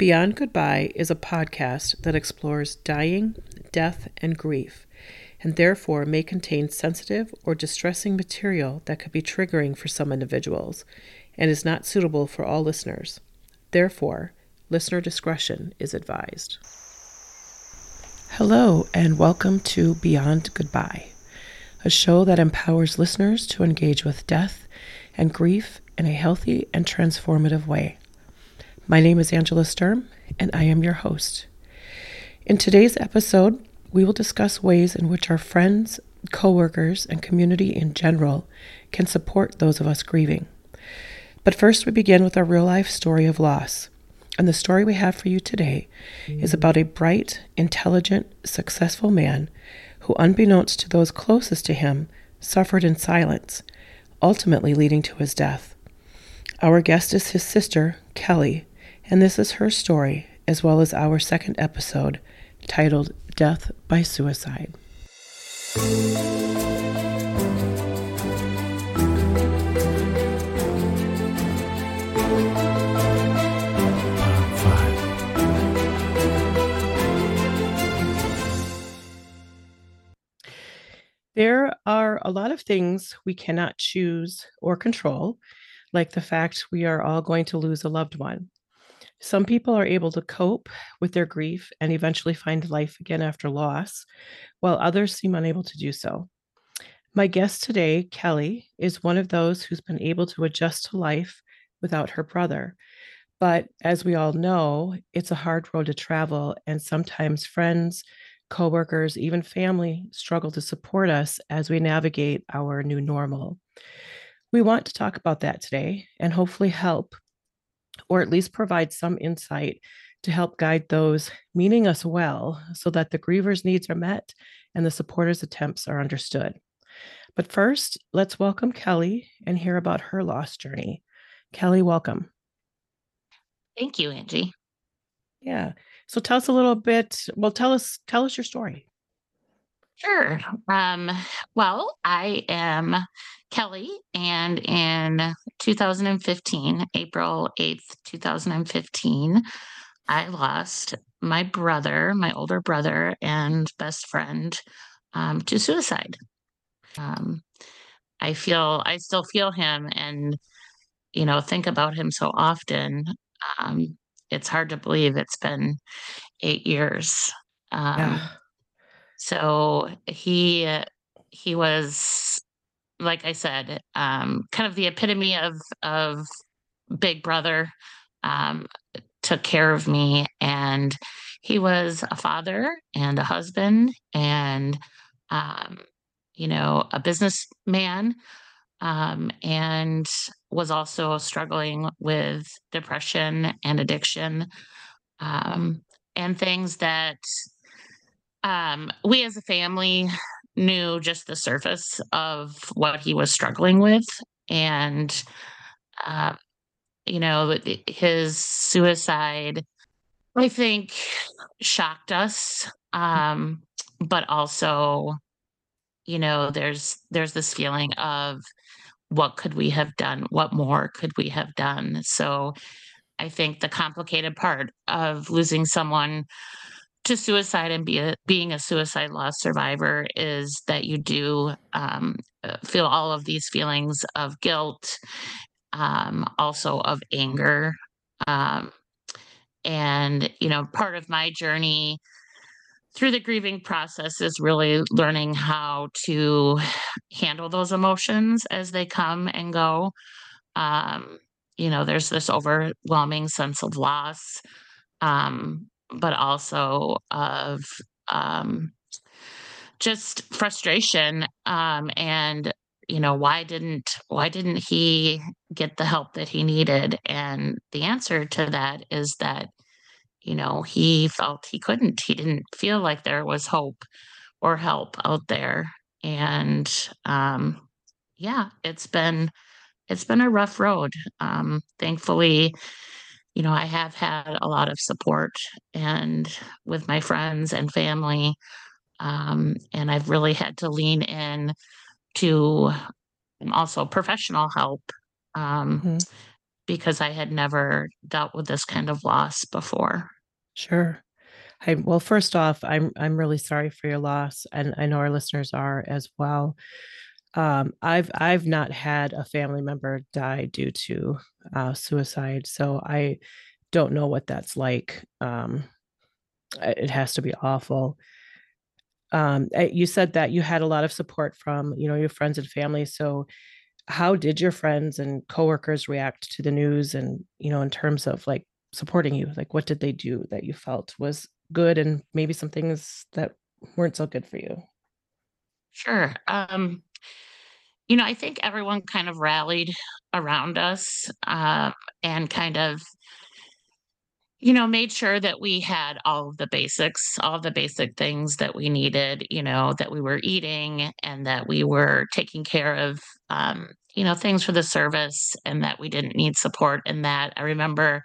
Beyond Goodbye is a podcast that explores dying, death, and grief, and therefore may contain sensitive or distressing material that could be triggering for some individuals and is not suitable for all listeners. Therefore, listener discretion is advised. Hello, and welcome to Beyond Goodbye, a show that empowers listeners to engage with death and grief in a healthy and transformative way. My name is Angela Sturm, and I am your host. In today's episode, we will discuss ways in which our friends, coworkers, and community in general can support those of us grieving. But first, we begin with a real life story of loss. And the story we have for you today is about a bright, intelligent, successful man who, unbeknownst to those closest to him, suffered in silence, ultimately leading to his death. Our guest is his sister, Kelly, and this is her story, as well as our second episode titled Death by Suicide. There are a lot of things we cannot choose or control, like the fact we are all going to lose a loved one. Some people are able to cope with their grief and eventually find life again after loss, while others seem unable to do so. My guest today, Kelly, is one of those who's been able to adjust to life without her brother. But as we all know, it's a hard road to travel, and sometimes friends, coworkers, even family struggle to support us as we navigate our new normal. We want to talk about that today and hopefully help, or at least provide some insight to help guide those meaning us well so that the griever's needs are met and the supporters' attempts are understood. But first, let's welcome Kelly and hear about her loss journey. Kelly, welcome. Thank you, Angie. Yeah. So tell us a little bit. Well, tell us tell us your story. Sure. Um, well, I am Kelly, and in 2015, April 8th, 2015, I lost my brother, my older brother and best friend, um, to suicide. Um, I feel, I still feel him and, you know, think about him so often. Um, it's hard to believe it's been eight years. Um, Yeah. So he he was, like I said, um, kind of the epitome of of big brother. Um, took care of me, and he was a father and a husband, and um, you know, a businessman, um, and was also struggling with depression and addiction um, and things that um, we as a family knew just the surface of what he was struggling with. And, uh, you know, his suicide, I think, shocked us. Um, but also, you know, there's there's this feeling of what could we have done? What more could we have done? So I think the complicated part of losing someone to suicide and be a, being a suicide loss survivor is that you do um, uh, feel all of these feelings of guilt, um, also of anger. Um, and, you know, part of my journey through the grieving process is really learning how to handle those emotions as they come and go. Um, you know, there's this overwhelming sense of loss, um, but also of um, just frustration um, and you know why didn't why didn't he get the help that he needed? And the answer to that is that you know he felt he couldn't. He didn't feel like there was hope or help out there. And um yeah it's been it's been a rough road. Um thankfully you know i have had a lot of support and with my friends and family um and i've really had to lean in to also professional help um Mhm. because I had never dealt with this kind of loss before. Sure. I, well, first off, I'm I'm really sorry for your loss, and I know our listeners are as well. Um, I've I've not had a family member die due to uh, suicide, so I don't know what that's like. Um, it has to be awful. Um, eh, you said that you had a lot of support from you know your friends and family. So, how did your friends and coworkers react to the news, and you know, in terms of like supporting you? Like, what did they do that you felt was good, and maybe some things that weren't so good for you? Sure. Um, you know, I think everyone kind of rallied around us uh, and kind of you know, made sure that we had all of the basics, all of the basic things that we needed, you know, that we were eating and that we were taking care of, um, you know, things for the service and that we didn't need support in that. I remember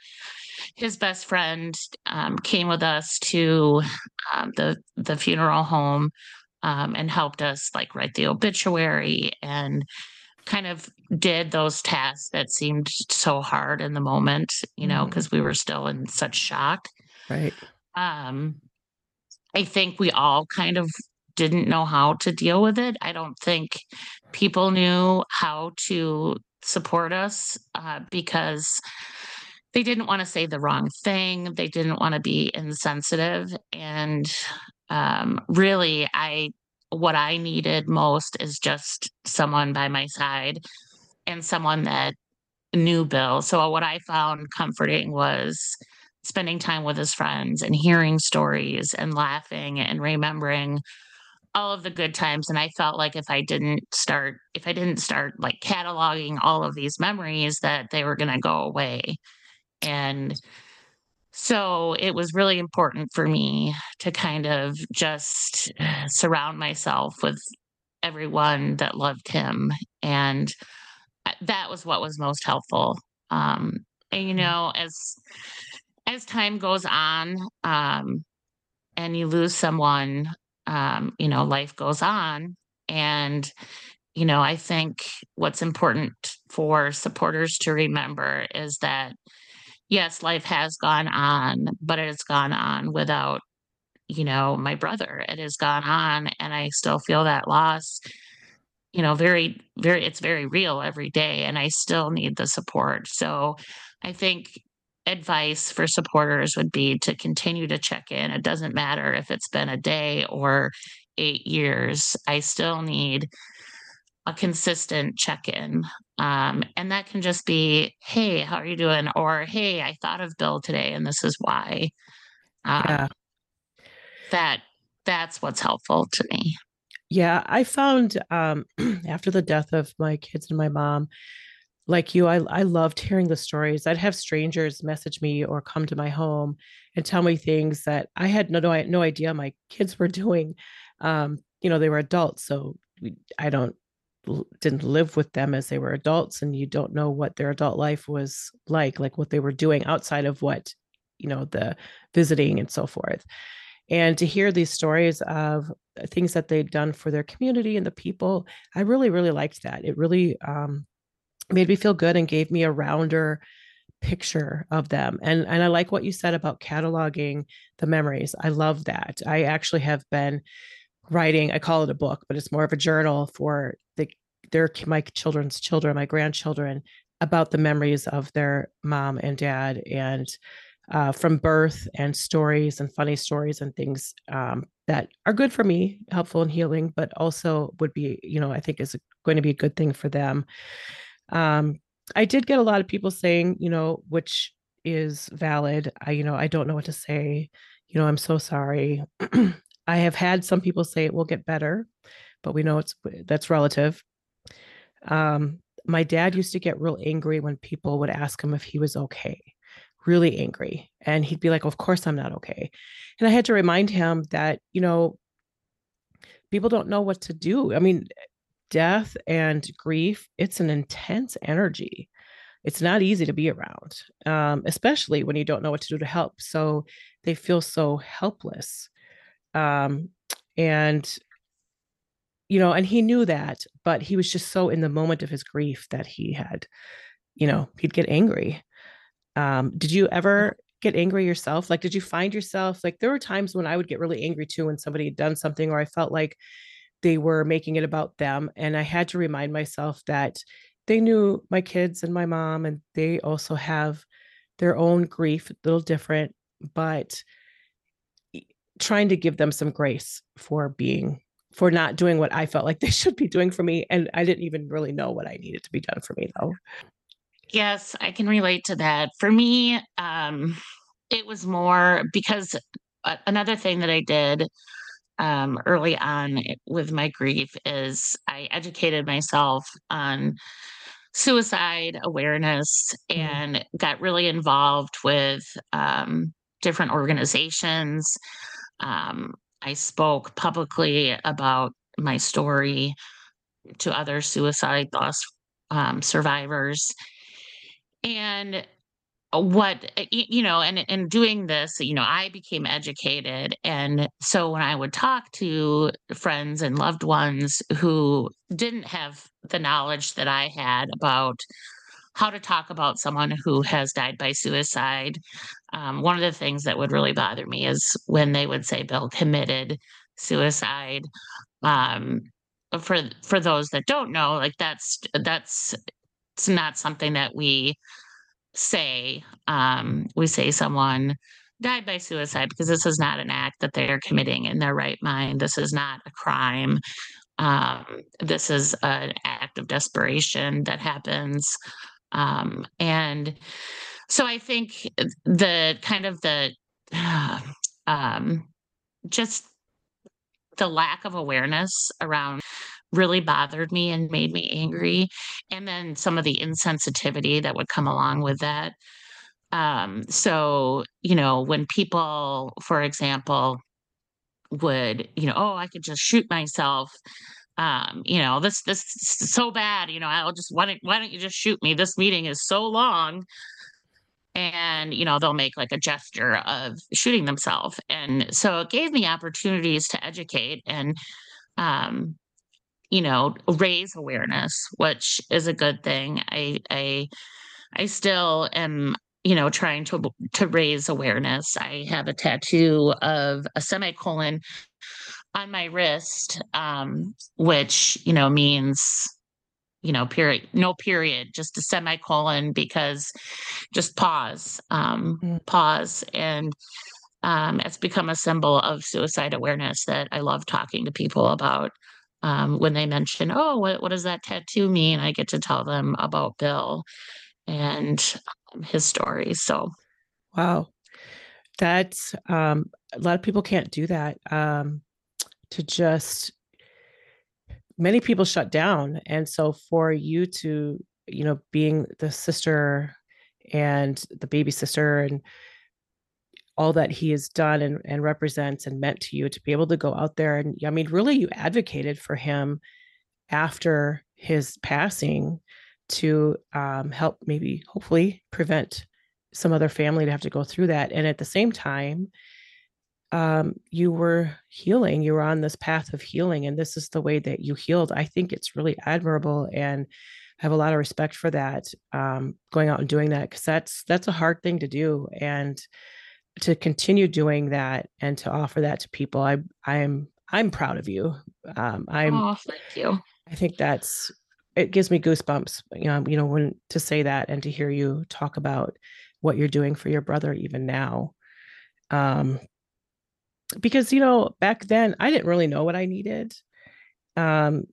his best friend um, came with us to um, the the funeral home um, and helped us like write the obituary and kind of did those tasks that seemed so hard in the moment, you know, because we were still in such shock. Right. Um, I think we all kind of didn't know how to deal with it. I don't think people knew how to support us uh, because they didn't want to say the wrong thing. They didn't want to be insensitive. And um, really, I what I needed most is just someone by my side and someone that knew Bill. So what I found comforting was spending time with his friends and hearing stories and laughing and remembering all of the good times and I felt like if I didn't start if I didn't start like cataloging all of these memories that they were going to go away. And so it was really important for me to kind of just surround myself with everyone that loved him and uh, that was what was most helpful. Um, and you Mm. know, as as time goes on, um, and you lose someone, um, you know, life goes on. And, you know, I think what's important for supporters to remember is that yes, life has gone on, but it has gone on without, you know, my brother. It has gone on and I still feel that loss you know, very, very, it's very real every day, and I still need the support. So I think advice for supporters would be to continue to check in. It doesn't matter if it's been a day or eight years, I still need a consistent check in. Um, and that can just be, hey, how are you doing? Or, hey, I thought of Bill today and this is why. Um, Yeah. that that's what's helpful to me. Yeah. I found um, after the death of my kids and my mom, like you, I, I loved hearing the stories. I'd have strangers message me or come to my home and tell me things that I had no, no, no idea my kids were doing. Um, you know, they were adults. So we, I don't, didn't live with them as they were adults and you don't know what their adult life was like, like what they were doing outside of what, you know, the visiting and so forth. and to hear these stories of uh, things that they'd done for their community and the people i really really liked that. It really um, made me feel good and gave me a rounder picture of them. And and i like what you said about cataloging the memories. I love that. I actually have been writing i call it a book but it's more of a journal for the their my children's children my grandchildren about the memories of their mom and dad and uh, from birth and stories and funny stories and things um, that are good for me, helpful and healing, but also would be, you know, I think is going to be a good thing for them. Um, I did get a lot of people saying, you know, which is valid. I, you know, I don't know what to say. You know, I'm so sorry. I have had some people say it will get better, but we know it's that's relative. Um, my dad used to get real angry when people would ask him if he was okay really angry. And he'd be like, Of course I'm not okay. And I had to remind him that, you know, people don't know what to do. I mean, death and grief, it's an intense energy. It's not easy to be around, um, especially when you don't know what to do to help. So they feel so helpless. Um, and, you know, and he knew that, but he was just so in the moment of his grief that he had you know, he'd get angry. Um, did you ever get angry yourself? Like, did you find yourself like there were times when I would get really angry too when somebody had done something or I felt like they were making it about them. And I had to remind myself that they knew my kids and my mom, and they also have their own grief, a little different, but trying to give them some grace for being for not doing what I felt like they should be doing for me. And I didn't even really know what I needed to be done for me though. Yes, I can relate to that. For me, um, it was more because uh, another thing that I did um, early on with my grief is I educated myself on suicide awareness mm. and got really involved with um, different organizations. Um, I spoke publicly about my story to other suicide loss um, survivors. And what you know and in doing this you know i became educated and so when i would talk to friends and loved ones who didn't have the knowledge that i had about how to talk about someone who has died by suicide um, one of the things that would really bother me is when they would say bill committed suicide um, for for those that don't know like that's that's it's not something that we say um, we say someone died by suicide because this is not an act that they are committing in their right mind. This is not a crime. Um, this is an act of desperation that happens. Um, and so I think the kind of the um, just the lack of awareness around really bothered me and made me angry. And then some of the insensitivity that would come along with that. Um, so, you know, when people, for example, would, you know, oh, I could just shoot myself. Um, you know, this this is so bad, you know, I'll just why don't why don't you just shoot me? This meeting is so long. And, you know, they'll make like a gesture of shooting themselves. And so it gave me opportunities to educate and um you know raise awareness which is a good thing i i i still am you know trying to to raise awareness i have a tattoo of a semicolon on my wrist um which you know means you know period no period just a semicolon because just pause um mm. pause and um, it's become a symbol of suicide awareness that I love talking to people about um, when they mention, oh, what, what does that tattoo mean? I get to tell them about Bill and um, his story. So, wow, that's um, a lot of people can't do that. Um, to just many people shut down, and so for you to, you know, being the sister and the baby sister and all that he has done and, and represents and meant to you to be able to go out there and i mean really you advocated for him after his passing to um, help maybe hopefully prevent some other family to have to go through that. And at the same time um, you were healing you were on this path of healing and this is the way that you healed. I think it's really admirable and I have a lot of respect for that um, going out and doing that because that's that's a hard thing to do and to continue doing that and to offer that to people i i'm i'm proud of you. Um i'm oh, thank you. I think that's it gives me goosebumps you know you know when to say that and to hear you talk about what you're doing for your brother even now. Um because you know back then i didn't really know what i needed um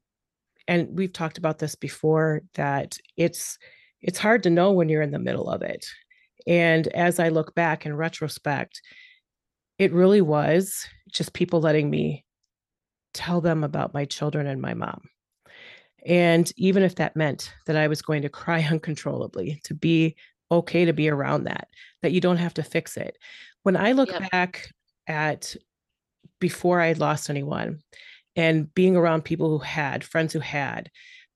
and we've talked about this before that it's it's hard to know when you're in the middle of it and as I look back in retrospect, it really was just people letting me tell them about my children and my mom. And even if that meant that I was going to cry uncontrollably, to be okay to be around that, that you don't have to fix it. When I look yep. back at before I had lost anyone and being around people who had, friends who had,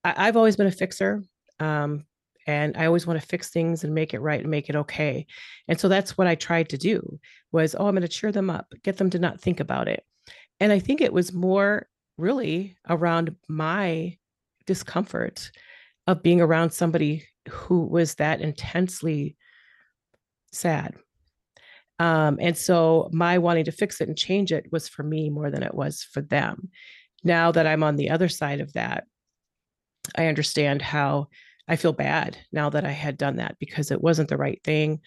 I, have always been a fixer. Um, and i always want to fix things and make it right and make it okay and so that's what i tried to do was oh i'm going to cheer them up get them to not think about it and i think it was more really around my discomfort of being around somebody who was that intensely sad. Um, and so my wanting to fix it and change it was for me more than it was for them. Now that I'm on the other side of that, I understand how I feel bad now that I had done that because it wasn't the right thing.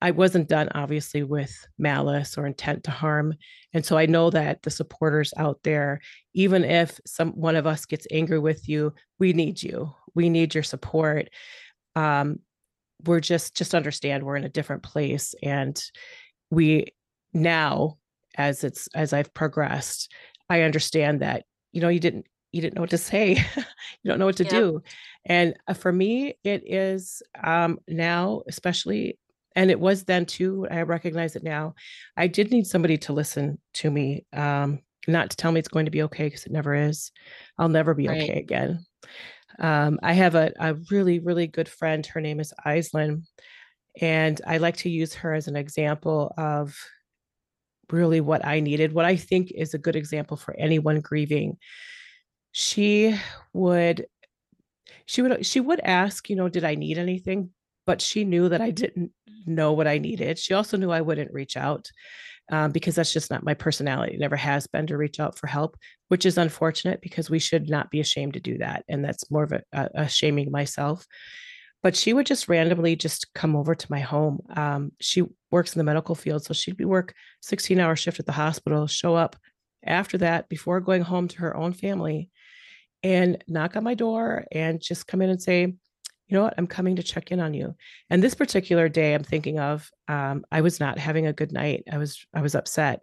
I wasn't done obviously with malice or intent to harm. And so I know that the supporters out there, even if some one of us gets angry with you, we need you. We need your support. Um, we're just just understand we're in a different place and we now as it's as I've progressed, I understand that, you know, you didn't you didn't know what to say. you don't know what to yep. do. And uh, for me, it is um, now, especially, and it was then too. I recognize it now. I did need somebody to listen to me, um, not to tell me it's going to be okay because it never is. I'll never be right. okay again. Um, I have a, a really, really good friend. Her name is Aislinn. And I like to use her as an example of really what I needed, what I think is a good example for anyone grieving she would she would she would ask you know did i need anything but she knew that i didn't know what i needed she also knew i wouldn't reach out um, because that's just not my personality. It never has been to reach out for help which is unfortunate because we should not be ashamed to do that and that's more of a, a, a shaming myself. But she would just randomly just come over to my home. Um, she works in the medical field so she'd be work 16 hour shift at the hospital show up after that before going home to her own family and knock on my door and just come in and say, you know what, I'm coming to check in on you. And this particular day I'm thinking of, um, I was not having a good night. I was, I was upset.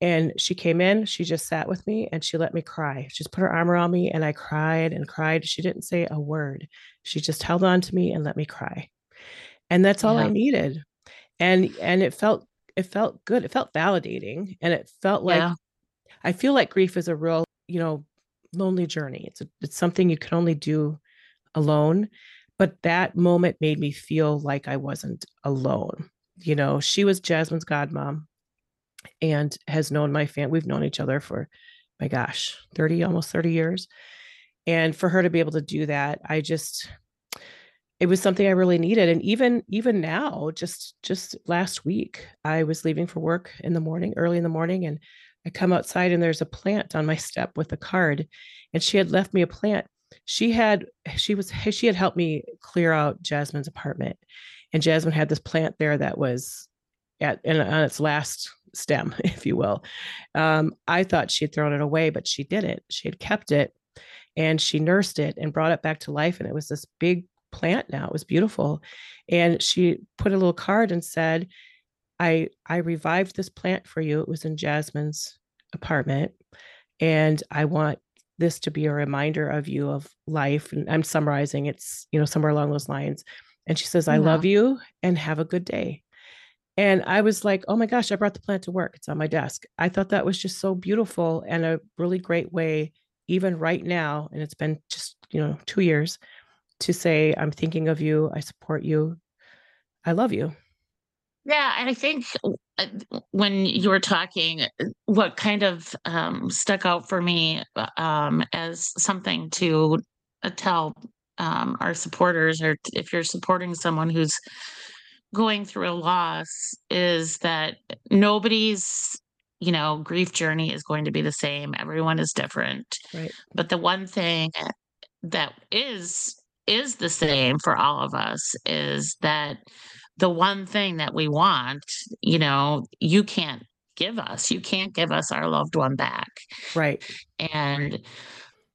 And she came in, she just sat with me and she let me cry. She just put her arm around me and I cried and cried. She didn't say a word. She just held on to me and let me cry. And that's all yeah. I needed. And and it felt it felt good. It felt validating and it felt like yeah. I feel like grief is a real, you know, lonely journey. It's a, it's something you can only do alone. But that moment made me feel like I wasn't alone. You know, she was Jasmine's godmom and has known my family. We've known each other for, my gosh, 30, almost 30 years. And for her to be able to do that, I just, it was something I really needed. And even, even now, just, just last week, I was leaving for work in the morning, early in the morning, and I come outside and there's a plant on my step with a card, and she had left me a plant. She had she was she had helped me clear out Jasmine's apartment, and Jasmine had this plant there that was at in, on its last stem, if you will. Um, I thought she had thrown it away, but she didn't. She had kept it, and she nursed it and brought it back to life, and it was this big plant now. It was beautiful, and she put a little card and said I I revived this plant for you. It was in Jasmine's apartment, and I want this to be a reminder of you of life. And I'm summarizing. It's you know somewhere along those lines. And she says, "I yeah. love you and have a good day." And I was like, "Oh my gosh, I brought the plant to work. It's on my desk." I thought that was just so beautiful and a really great way, even right now. And it's been just you know two years to say, "I'm thinking of you. I support you. I love you." Yeah, and I think when you were talking, uh, what kind of um, stuck out for me uh, um, as something to tell um, our supporters, or if you're supporting someone who's going through a loss, is that nobody's you know grief journey is going to be the same. Everyone is different, right? But the one thing that is is the same for all of us is that the one thing that we want, you know, you can't give us. You can't give us our loved one back. Right. And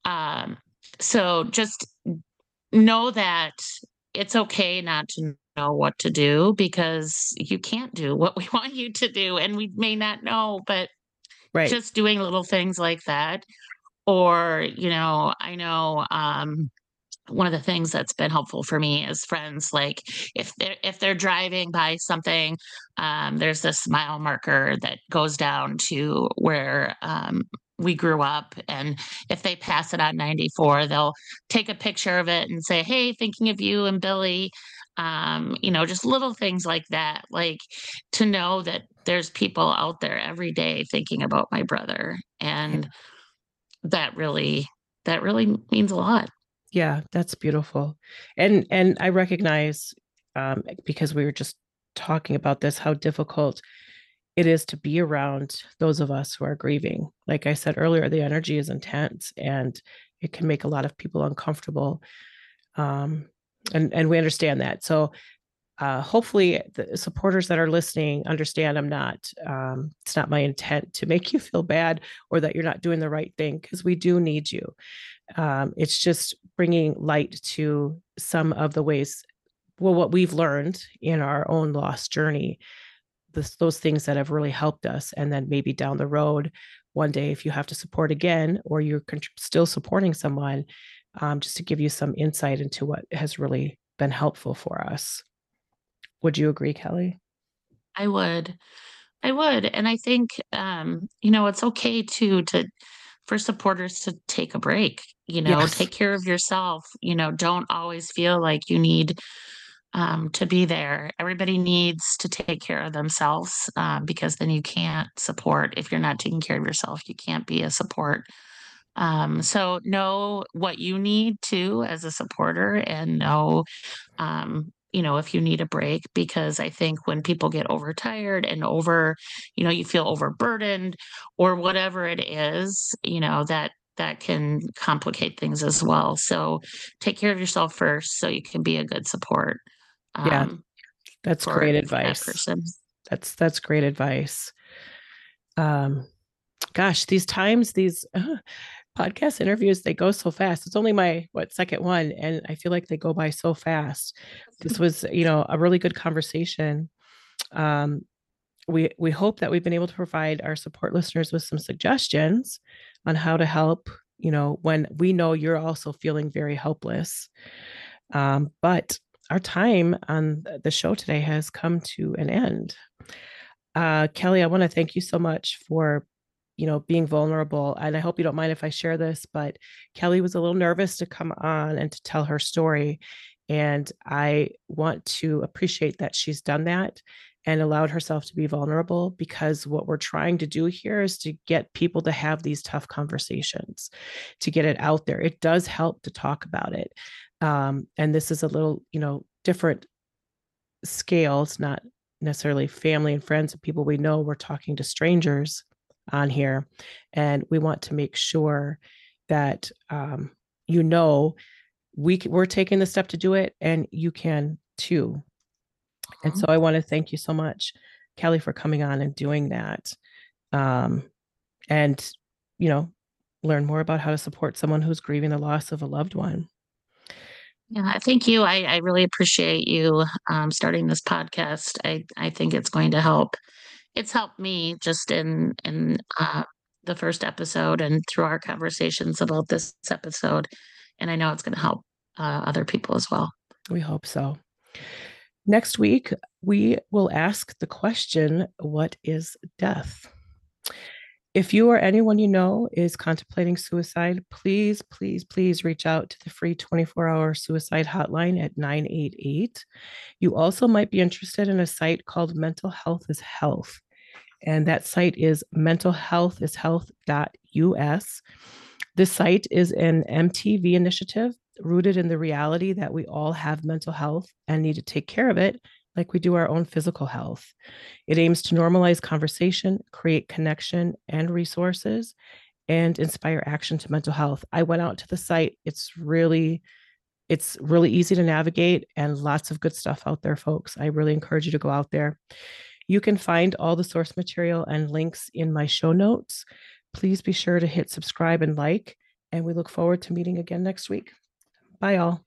um so just know that it's okay not to know what to do because you can't do what we want you to do and we may not know but right. just doing little things like that or you know i know um one of the things that's been helpful for me is friends like if they're if they're driving by something um, there's this mile marker that goes down to where um, we grew up and if they pass it on 94 they'll take a picture of it and say hey thinking of you and billy um, you know just little things like that like to know that there's people out there every day thinking about my brother and that really that really means a lot Yeah, that's beautiful. And and I recognize um, because we were just talking about this how difficult it is to be around those of us who are grieving. Like I said earlier, the energy is intense and it can make a lot of people uncomfortable. Um, and and we understand that. So uh, hopefully the supporters that are listening understand I'm not um, it's not my intent to make you feel bad or that you're not doing the right thing because we do need you. Um, it's just bringing light to some of the ways well what we've learned in our own lost journey this, those things that have really helped us and then maybe down the road one day if you have to support again or you're still supporting someone um, just to give you some insight into what has really been helpful for us would you agree kelly I would. I would. And I think um, you know, it's okay to to for supporters to take a break, you know, yes take care of yourself, you know, don't always feel like you need um, to be there. Everybody needs to take care of themselves um, because then you can't support. If you're not taking care of yourself, you can't be a support. Um, so know what you need to as a supporter and know, um, you know, if you need a break, because I think when people get overtired and over, you know, you feel overburdened or whatever it is, you know, that that can complicate things as well. So take care of yourself first so you can be a good support yeah. um, that's for great that advice. person. that's that's great advice. Um gosh these times these uh, podcast interviews they go so fast. It's only my what second one and i feel like they go by so fast. This was you know a really good conversation. Um we we hope that we've been able to provide our support listeners with some suggestions on how to help you know when we know you're also feeling very helpless. Um, but our time on the show today has come to an end. Uh, kelly i want to thank you so much for you know being vulnerable and i hope you don't mind if i share this but kelly was a little nervous to come on and to tell her story and i want to appreciate that she's done that and allowed herself to be vulnerable because what we're trying to do here is to get people to have these tough conversations to get it out there. It does help to talk about it um, and this is a little you know different scale. It's not necessarily family and friends and people we know. We're talking to strangers on here and we want to make sure that um, you know we we're taking the step to do it and you can too and so i want to thank you so much kelly for coming on and doing that um, and you know learn more about how to support someone who's grieving the loss of a loved one Yeah, thank you. I, I really appreciate you um, starting this podcast. I, I think it's going to help. It's helped me just in in uh, the first episode and through our conversations about this episode, and I know it's going to help uh, other people as well. we hope so next week we will ask the question what is death If you or anyone you know is contemplating suicide, please, please, please reach out to the free 24 hour suicide hotline at 988. You also might be interested in a site called Mental Health is Health. And that site is mentalhealthishealth.us. This site is an MTV initiative rooted in the reality that we all have mental health and need to take care of it like we do our own physical health. It aims to normalize conversation, create connection and resources, and inspire action to mental health. I went out to the site. It's really it's really easy to navigate and lots of good stuff out there folks. I really encourage you to go out there. You can find all the source material and links in my show notes. Please be sure to hit subscribe and like and we look forward to meeting again next week. Bye all.